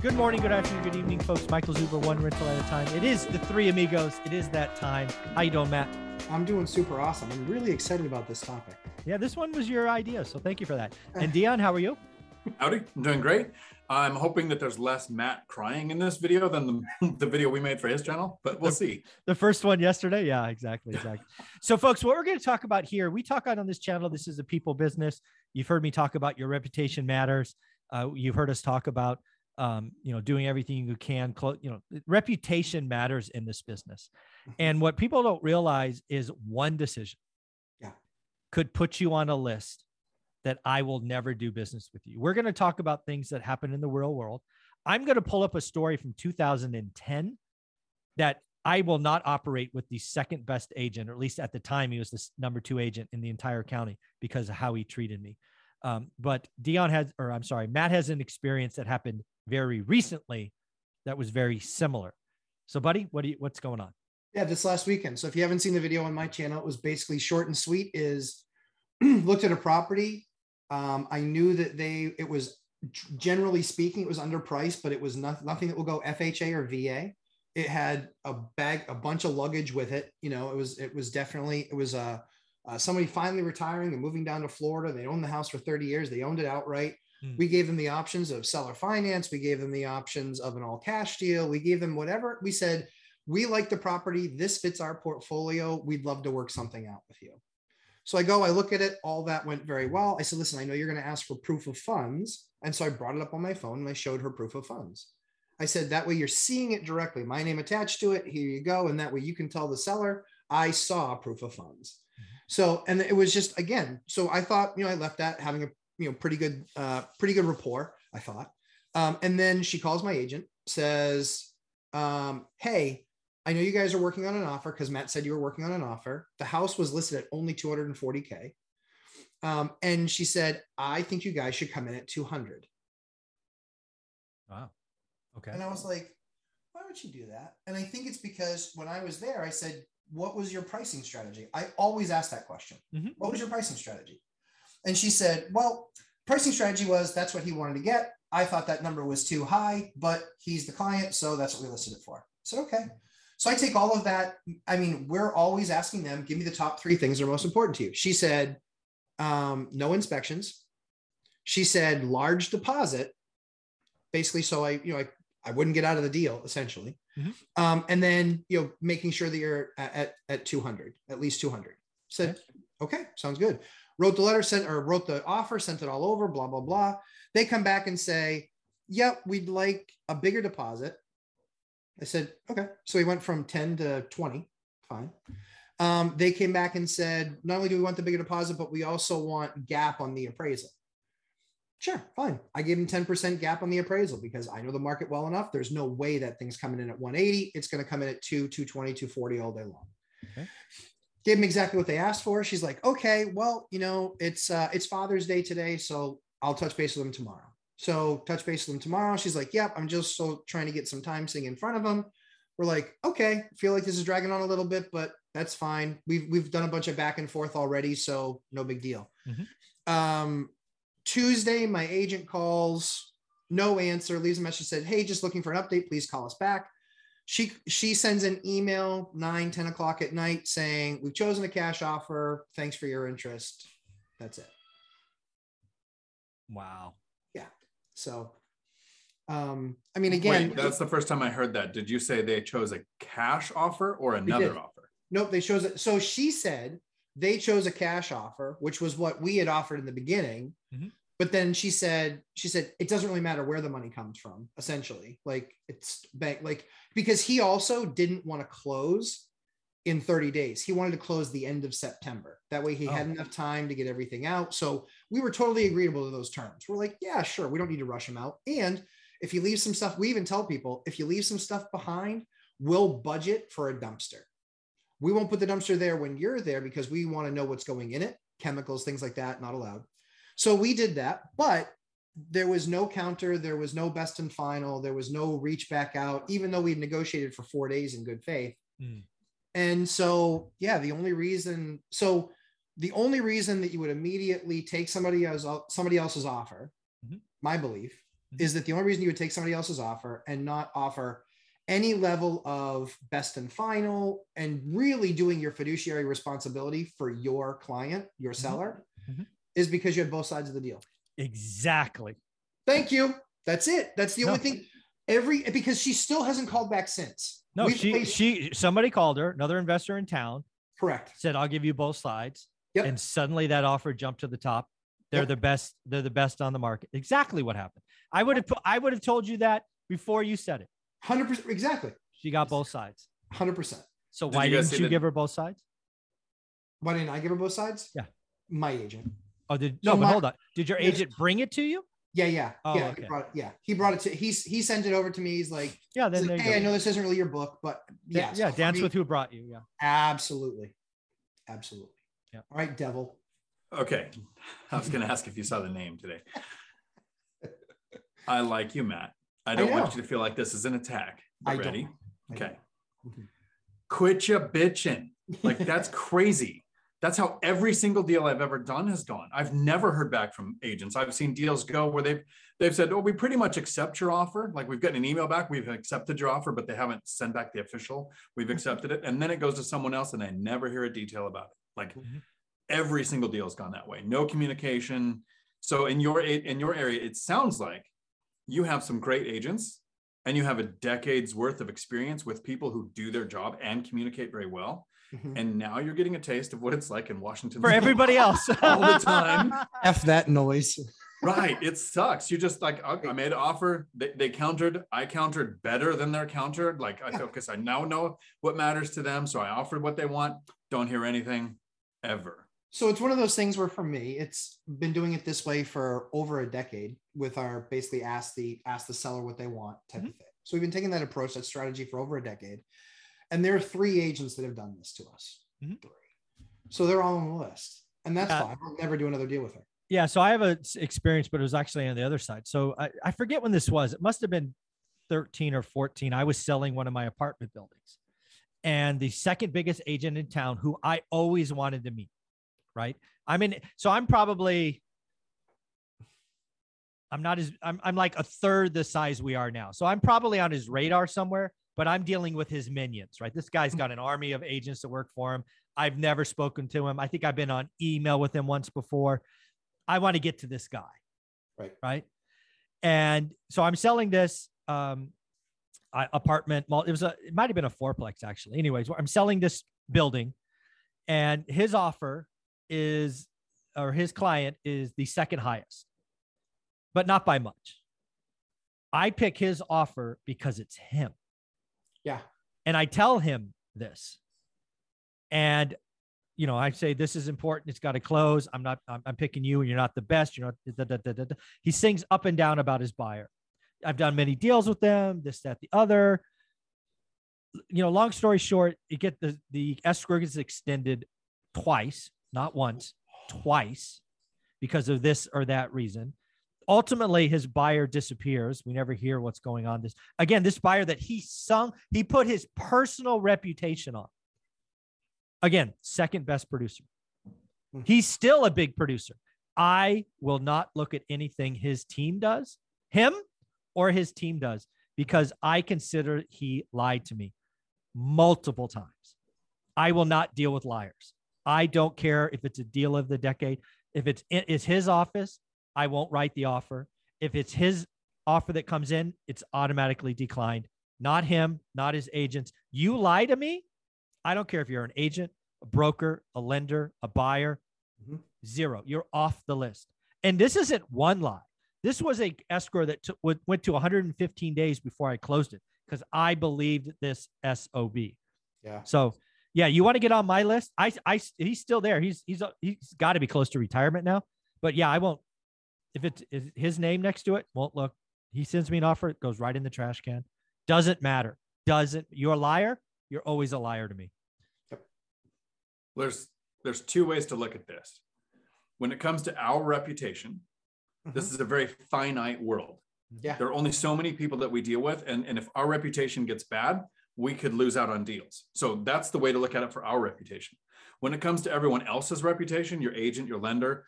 Good morning, good afternoon, good evening, folks. Michael Zuber, one rental at a time. It is the three amigos. It is that time. How you doing, Matt? I'm doing super awesome. I'm really excited about this topic. Yeah, this one was your idea, so thank you for that. And Dion, how are you? Howdy, I'm doing great. I'm hoping that there's less Matt crying in this video than the, the video we made for his channel, but we'll the, see. The first one yesterday. Yeah, exactly. Exactly. so, folks, what we're going to talk about here, we talk on, on this channel. This is a people business. You've heard me talk about your reputation matters. Uh, you've heard us talk about, um, you know, doing everything you can. You know, reputation matters in this business. Mm-hmm. And what people don't realize is one decision yeah. could put you on a list that I will never do business with you. We're going to talk about things that happen in the real world. I'm going to pull up a story from 2010 that I will not operate with the second best agent, or at least at the time, he was the number two agent in the entire county because of how he treated me. Um, but Dion has, or I'm sorry, Matt has an experience that happened very recently that was very similar. So, buddy, what do you, what's going on? Yeah, this last weekend. So, if you haven't seen the video on my channel, it was basically short and sweet. Is looked at a property um, I knew that they, it was generally speaking, it was underpriced, but it was not, nothing that will go FHA or VA. It had a bag, a bunch of luggage with it. You know, it was, it was definitely, it was uh, uh, somebody finally retiring and moving down to Florida. They owned the house for 30 years. They owned it outright. Hmm. We gave them the options of seller finance. We gave them the options of an all cash deal. We gave them whatever. We said, we like the property. This fits our portfolio. We'd love to work something out with you. So I go, I look at it, all that went very well. I said, listen, I know you're going to ask for proof of funds. And so I brought it up on my phone and I showed her proof of funds. I said, that way you're seeing it directly, my name attached to it. Here you go. And that way you can tell the seller, I saw proof of funds. So, and it was just, again, so I thought, you know, I left that having a, you know, pretty good, uh, pretty good rapport, I thought. Um, and then she calls my agent, says, um, Hey, I know you guys are working on an offer because Matt said you were working on an offer. The house was listed at only 240K. Um, and she said, I think you guys should come in at 200. Wow. Okay. And I was like, would you do that? And I think it's because when I was there, I said, what was your pricing strategy? I always ask that question. Mm-hmm. What was your pricing strategy? And she said, well, pricing strategy was that's what he wanted to get. I thought that number was too high, but he's the client. So that's what we listed it for. Said, okay. So I take all of that. I mean, we're always asking them, give me the top three things that are most important to you. She said, um, no inspections. She said, large deposit, basically. So I, you know, I, I wouldn't get out of the deal essentially. Mm-hmm. Um, and then, you know, making sure that you're at, at, at 200, at least 200. Said, okay. okay, sounds good. Wrote the letter, sent or wrote the offer, sent it all over, blah, blah, blah. They come back and say, yep, we'd like a bigger deposit I said, okay. So he went from 10 to 20. Fine. Um, they came back and said, not only do we want the bigger deposit, but we also want gap on the appraisal. Sure, fine. I gave him 10% gap on the appraisal because I know the market well enough. There's no way that thing's coming in at 180. It's going to come in at 2, 220, 240 all day long. Okay. Gave him exactly what they asked for. She's like, okay, well, you know, it's uh, it's Father's Day today, so I'll touch base with him tomorrow. So touch base with them tomorrow. She's like, yep, I'm just so trying to get some time sitting in front of them. We're like, okay, feel like this is dragging on a little bit, but that's fine. We've we've done a bunch of back and forth already, so no big deal. Mm-hmm. Um, Tuesday, my agent calls, no answer, leaves a message, said, Hey, just looking for an update, please call us back. She she sends an email 9, 10 o'clock at night saying, We've chosen a cash offer. Thanks for your interest. That's it. Wow. Yeah. So, um, I mean, again, Wait, that's the first time I heard that. Did you say they chose a cash offer or another offer? Nope, they chose it. So she said they chose a cash offer, which was what we had offered in the beginning. Mm-hmm. But then she said, she said, it doesn't really matter where the money comes from, essentially. Like it's bank, like because he also didn't want to close in 30 days. He wanted to close the end of September. That way he oh. had enough time to get everything out. So we were totally agreeable to those terms. We're like, yeah, sure. We don't need to rush him out. And if you leave some stuff, we even tell people if you leave some stuff behind, we'll budget for a dumpster. We won't put the dumpster there when you're there because we want to know what's going in it, chemicals, things like that, not allowed. So we did that, but there was no counter, there was no best and final, there was no reach back out, even though we negotiated for four days in good faith. Mm. And so, yeah, the only reason, so the only reason that you would immediately take somebody else, somebody else's offer, mm-hmm. my belief, mm-hmm. is that the only reason you would take somebody else's offer and not offer any level of best and final and really doing your fiduciary responsibility for your client, your mm-hmm. seller, mm-hmm. Is because you had both sides of the deal. Exactly. Thank you. That's it. That's the no. only thing. Every because she still hasn't called back since. No, We've she placed- she somebody called her, another investor in town. Correct. Said I'll give you both sides. Yep. And suddenly that offer jumped to the top. They're yep. the best. They're the best on the market. Exactly what happened. I would have. I would have told you that before you said it. Hundred percent. Exactly. She got both sides. Hundred percent. So Did why you didn't you give her both sides? Why didn't I give her both sides? Yeah. My agent. Oh, did no? So but my, hold on. Did your agent bring it to you? Yeah, yeah, oh, yeah. Okay. He brought it, yeah, he brought it to. He's he sent it over to me. He's like, yeah. Then like, hey, I know this isn't really your book, but yeah, yeah. dance me, with who brought you. Yeah, absolutely, absolutely. Yeah. All right, devil. Okay, I was going to ask if you saw the name today. I like you, Matt. I don't I want you to feel like this is an attack. I ready? Don't. Okay. Mm-hmm. Quit your bitching. Like that's crazy. That's how every single deal I've ever done has gone. I've never heard back from agents. I've seen deals go where they've they've said, "Oh, we pretty much accept your offer." Like we've gotten an email back, we've accepted your offer, but they haven't sent back the official. We've mm-hmm. accepted it, and then it goes to someone else, and I never hear a detail about it. Like mm-hmm. every single deal has gone that way. No communication. So in your in your area, it sounds like you have some great agents, and you have a decade's worth of experience with people who do their job and communicate very well Mm-hmm. And now you're getting a taste of what it's like in Washington for everybody else all the time. F that noise. right. It sucks. You just like, I made an offer. They, they countered. I countered better than their countered. Like, I thought, because I now know what matters to them. So I offered what they want. Don't hear anything ever. So it's one of those things where for me, it's been doing it this way for over a decade with our basically ask the ask the seller what they want type mm-hmm. of thing. So we've been taking that approach, that strategy for over a decade. And there are three agents that have done this to us. Mm-hmm. Three. So they're all on the list. And that's fine. I'll never do another deal with her. Yeah. So I have a experience, but it was actually on the other side. So I, I forget when this was. It must have been 13 or 14. I was selling one of my apartment buildings. And the second biggest agent in town who I always wanted to meet, right? I mean, so I'm probably I'm not as I'm I'm like a third the size we are now. So I'm probably on his radar somewhere, but I'm dealing with his minions, right? This guy's got an army of agents that work for him. I've never spoken to him. I think I've been on email with him once before. I want to get to this guy. Right. Right. And so I'm selling this um, apartment. Well, it was a, it might have been a fourplex actually. Anyways, I'm selling this building and his offer is, or his client is the second highest, but not by much. I pick his offer because it's him. Yeah. And I tell him this. And, you know, I say, this is important. It's got to close. I'm not, I'm, I'm, picking you and you're not the best. You're not, da, da, da, he sings up and down about his buyer. I've done many deals with them, this, that, the other. You know, long story short, you get the, the escrow gets extended twice, not once, twice because of this or that reason ultimately his buyer disappears. We never hear what's going on. This again this buyer that he sung he put his personal reputation on. Again second best producer. Hmm. he's still a big producer. I will not look at anything his team does him or his team does because i consider he lied to me multiple times. I will not deal with liars. I don't care if it's a deal of the decade. If it's it's his office I won't write the offer. If it's his offer that comes in, it's automatically declined. Not him, not his agents. You lie to me. I don't care if you're an agent, a broker, a lender, a buyer. Mm-hmm. Zero. You're off the list. And this isn't one lie. This was a escrow that t- went to 115 days before I closed it because I believed this SOB. Yeah. So yeah, you want to get on my list? I, I, he's still there. He's, he's, he's got to be close to retirement now. But yeah, I won't if it's his name next to it, won't look. He sends me an offer, it goes right in the trash can. Doesn't matter. Doesn't. You're a liar. You're always a liar to me. There's there's two ways to look at this. When it comes to our reputation, mm-hmm. this is a very finite world. Yeah. There are only so many people that we deal with. And, and if our reputation gets bad, we could lose out on deals. So that's the way to look at it for our reputation. When it comes to everyone else's reputation, your agent, your lender,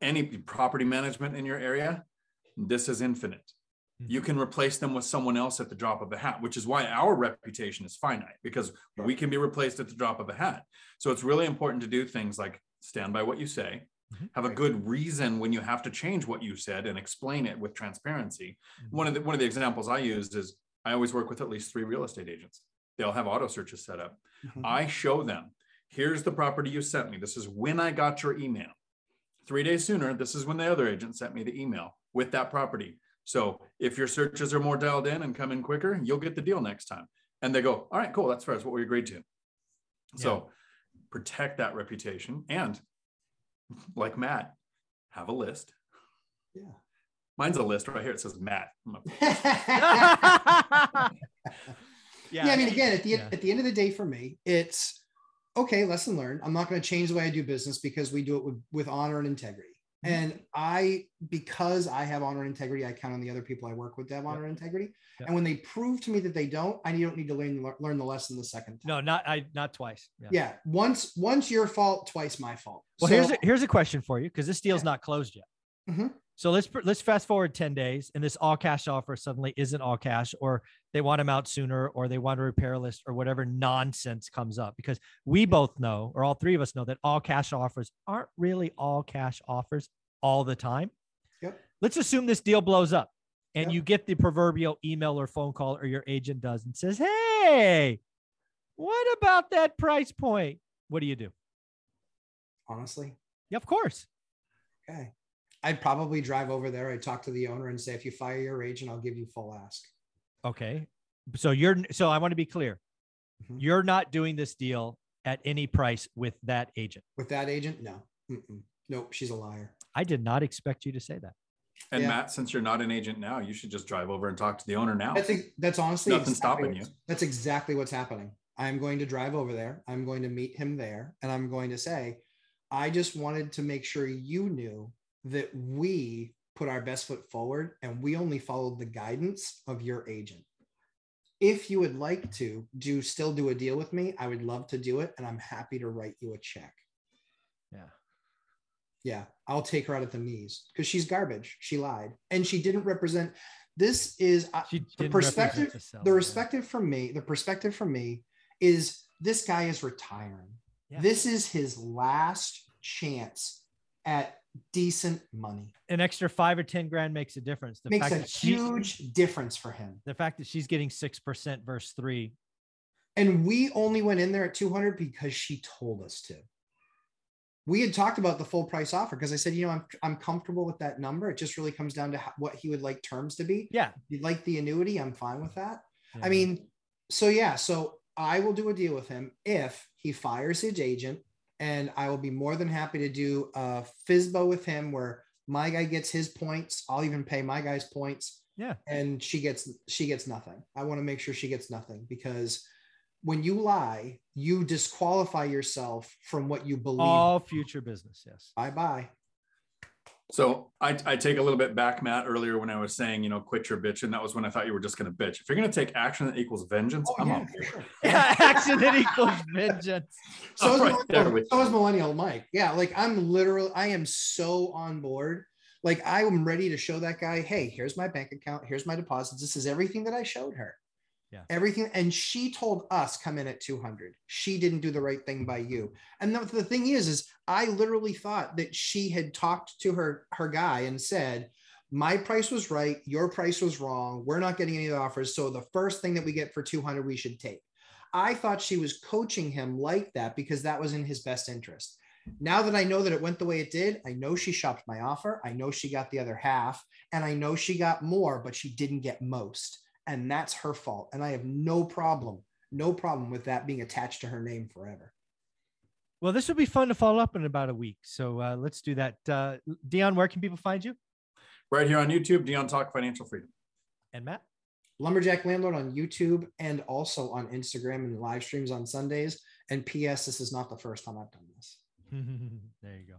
any property management in your area, this is infinite. Mm-hmm. You can replace them with someone else at the drop of a hat, which is why our reputation is finite because we can be replaced at the drop of a hat. So it's really important to do things like stand by what you say, mm-hmm. have a good reason when you have to change what you said and explain it with transparency. Mm-hmm. One of the one of the examples I used is I always work with at least three real estate agents. They'll have auto searches set up. Mm-hmm. I show them, here's the property you sent me. This is when I got your email. Three days sooner, this is when the other agent sent me the email with that property. So if your searches are more dialed in and come in quicker, you'll get the deal next time. And they go, all right, cool. That's fair. That's what we agreed to. Yeah. So protect that reputation and like Matt, have a list. Yeah. Mine's a list right here. It says Matt. yeah. yeah. I mean, again, at the yeah. at the end of the day, for me, it's okay. Lesson learned. I'm not going to change the way I do business because we do it with, with honor and integrity. Mm-hmm. And I, because I have honor and integrity, I count on the other people I work with to have honor and integrity. Yep. And when they prove to me that they don't, I don't need to learn learn the lesson the second time. No, not I, not twice. Yeah. yeah. Once, once your fault, twice my fault. Well, so, here's a, here's a question for you because this deal's yeah. not closed yet. Mm-hmm. So let's let's fast forward 10 days and this all cash offer suddenly isn't all cash or they want them out sooner or they want a repair list or whatever nonsense comes up because we both know or all three of us know that all cash offers aren't really all cash offers all the time. Yep. Let's assume this deal blows up and yep. you get the proverbial email or phone call or your agent does and says, "Hey, what about that price point?" What do you do? Honestly? Yeah, of course. Okay. I'd probably drive over there. I'd talk to the owner and say, if you fire your agent, I'll give you full ask. Okay. So you're, so I want to be clear. Mm-hmm. You're not doing this deal at any price with that agent. With that agent? No. Mm-mm. Nope. She's a liar. I did not expect you to say that. And yeah. Matt, since you're not an agent now, you should just drive over and talk to the owner now. That's, that's honestly nothing exactly stopping you. That's exactly what's happening. I'm going to drive over there. I'm going to meet him there, and I'm going to say, I just wanted to make sure you knew that we put our best foot forward and we only followed the guidance of your agent. If you would like to do still do a deal with me, I would love to do it and I'm happy to write you a check. Yeah. Yeah, I'll take her out at the knees because she's garbage. She lied and she didn't represent. This is uh, the perspective. The perspective from me. The perspective from me is this guy is retiring. Yeah. This is his last chance at decent money. An extra five or 10 grand makes a difference. The makes a huge difference for him. The fact that she's getting 6% versus three. And we only went in there at 200 because she told us to. We had talked about the full price offer because I said, you know, I'm, I'm comfortable with that number. It just really comes down to what he would like terms to be. Yeah. You like the annuity, I'm fine with that. Yeah. I mean, so yeah, so I will do a deal with him if he fires his agent and I will be more than happy to do a FSBO with him where my guy gets his points. I'll even pay my guy's points. Yeah. And she gets she gets nothing. I want to make sure she gets nothing because when you lie, you disqualify yourself from what you believe. All future business, yes. Bye bye. So I, I take a little bit back, Matt, earlier when I was saying, you know, quit your bitch. And that was when I thought you were just going to bitch. If you're going to take action that equals vengeance, oh, I'm yeah, Sure. yeah, action that equals vengeance. So, is right, so is Millennial Mike. Yeah, like I'm literally, I am so on board. Like I am ready to show that guy, hey, here's my bank account. Here's my deposits. This is everything that I showed her. Yeah. Everything. And she told us come in at 200. She didn't do the right thing by you. And the, the thing is, is I literally thought that she had talked to her, her guy and said, my price was right. Your price was wrong. We're not getting any of the offers. So the first thing that we get for 200, we should take. I thought she was coaching him like that because that was in his best interest. Now that I know that it went the way it did, I know she shopped my offer. I know she got the other half, and I know she got more, but she didn't get most and that's her fault. And I have no problem, no problem with that being attached to her name forever. Well, this will be fun to follow up in about a week. So uh, let's do that. Uh, Dion, where can people find you? Right here on YouTube, Dion Talk Financial Freedom. And Matt? Lumberjack Landlord on YouTube and also on Instagram and live streams on Sundays. And P.S. This is not the first time I've done this. there you go.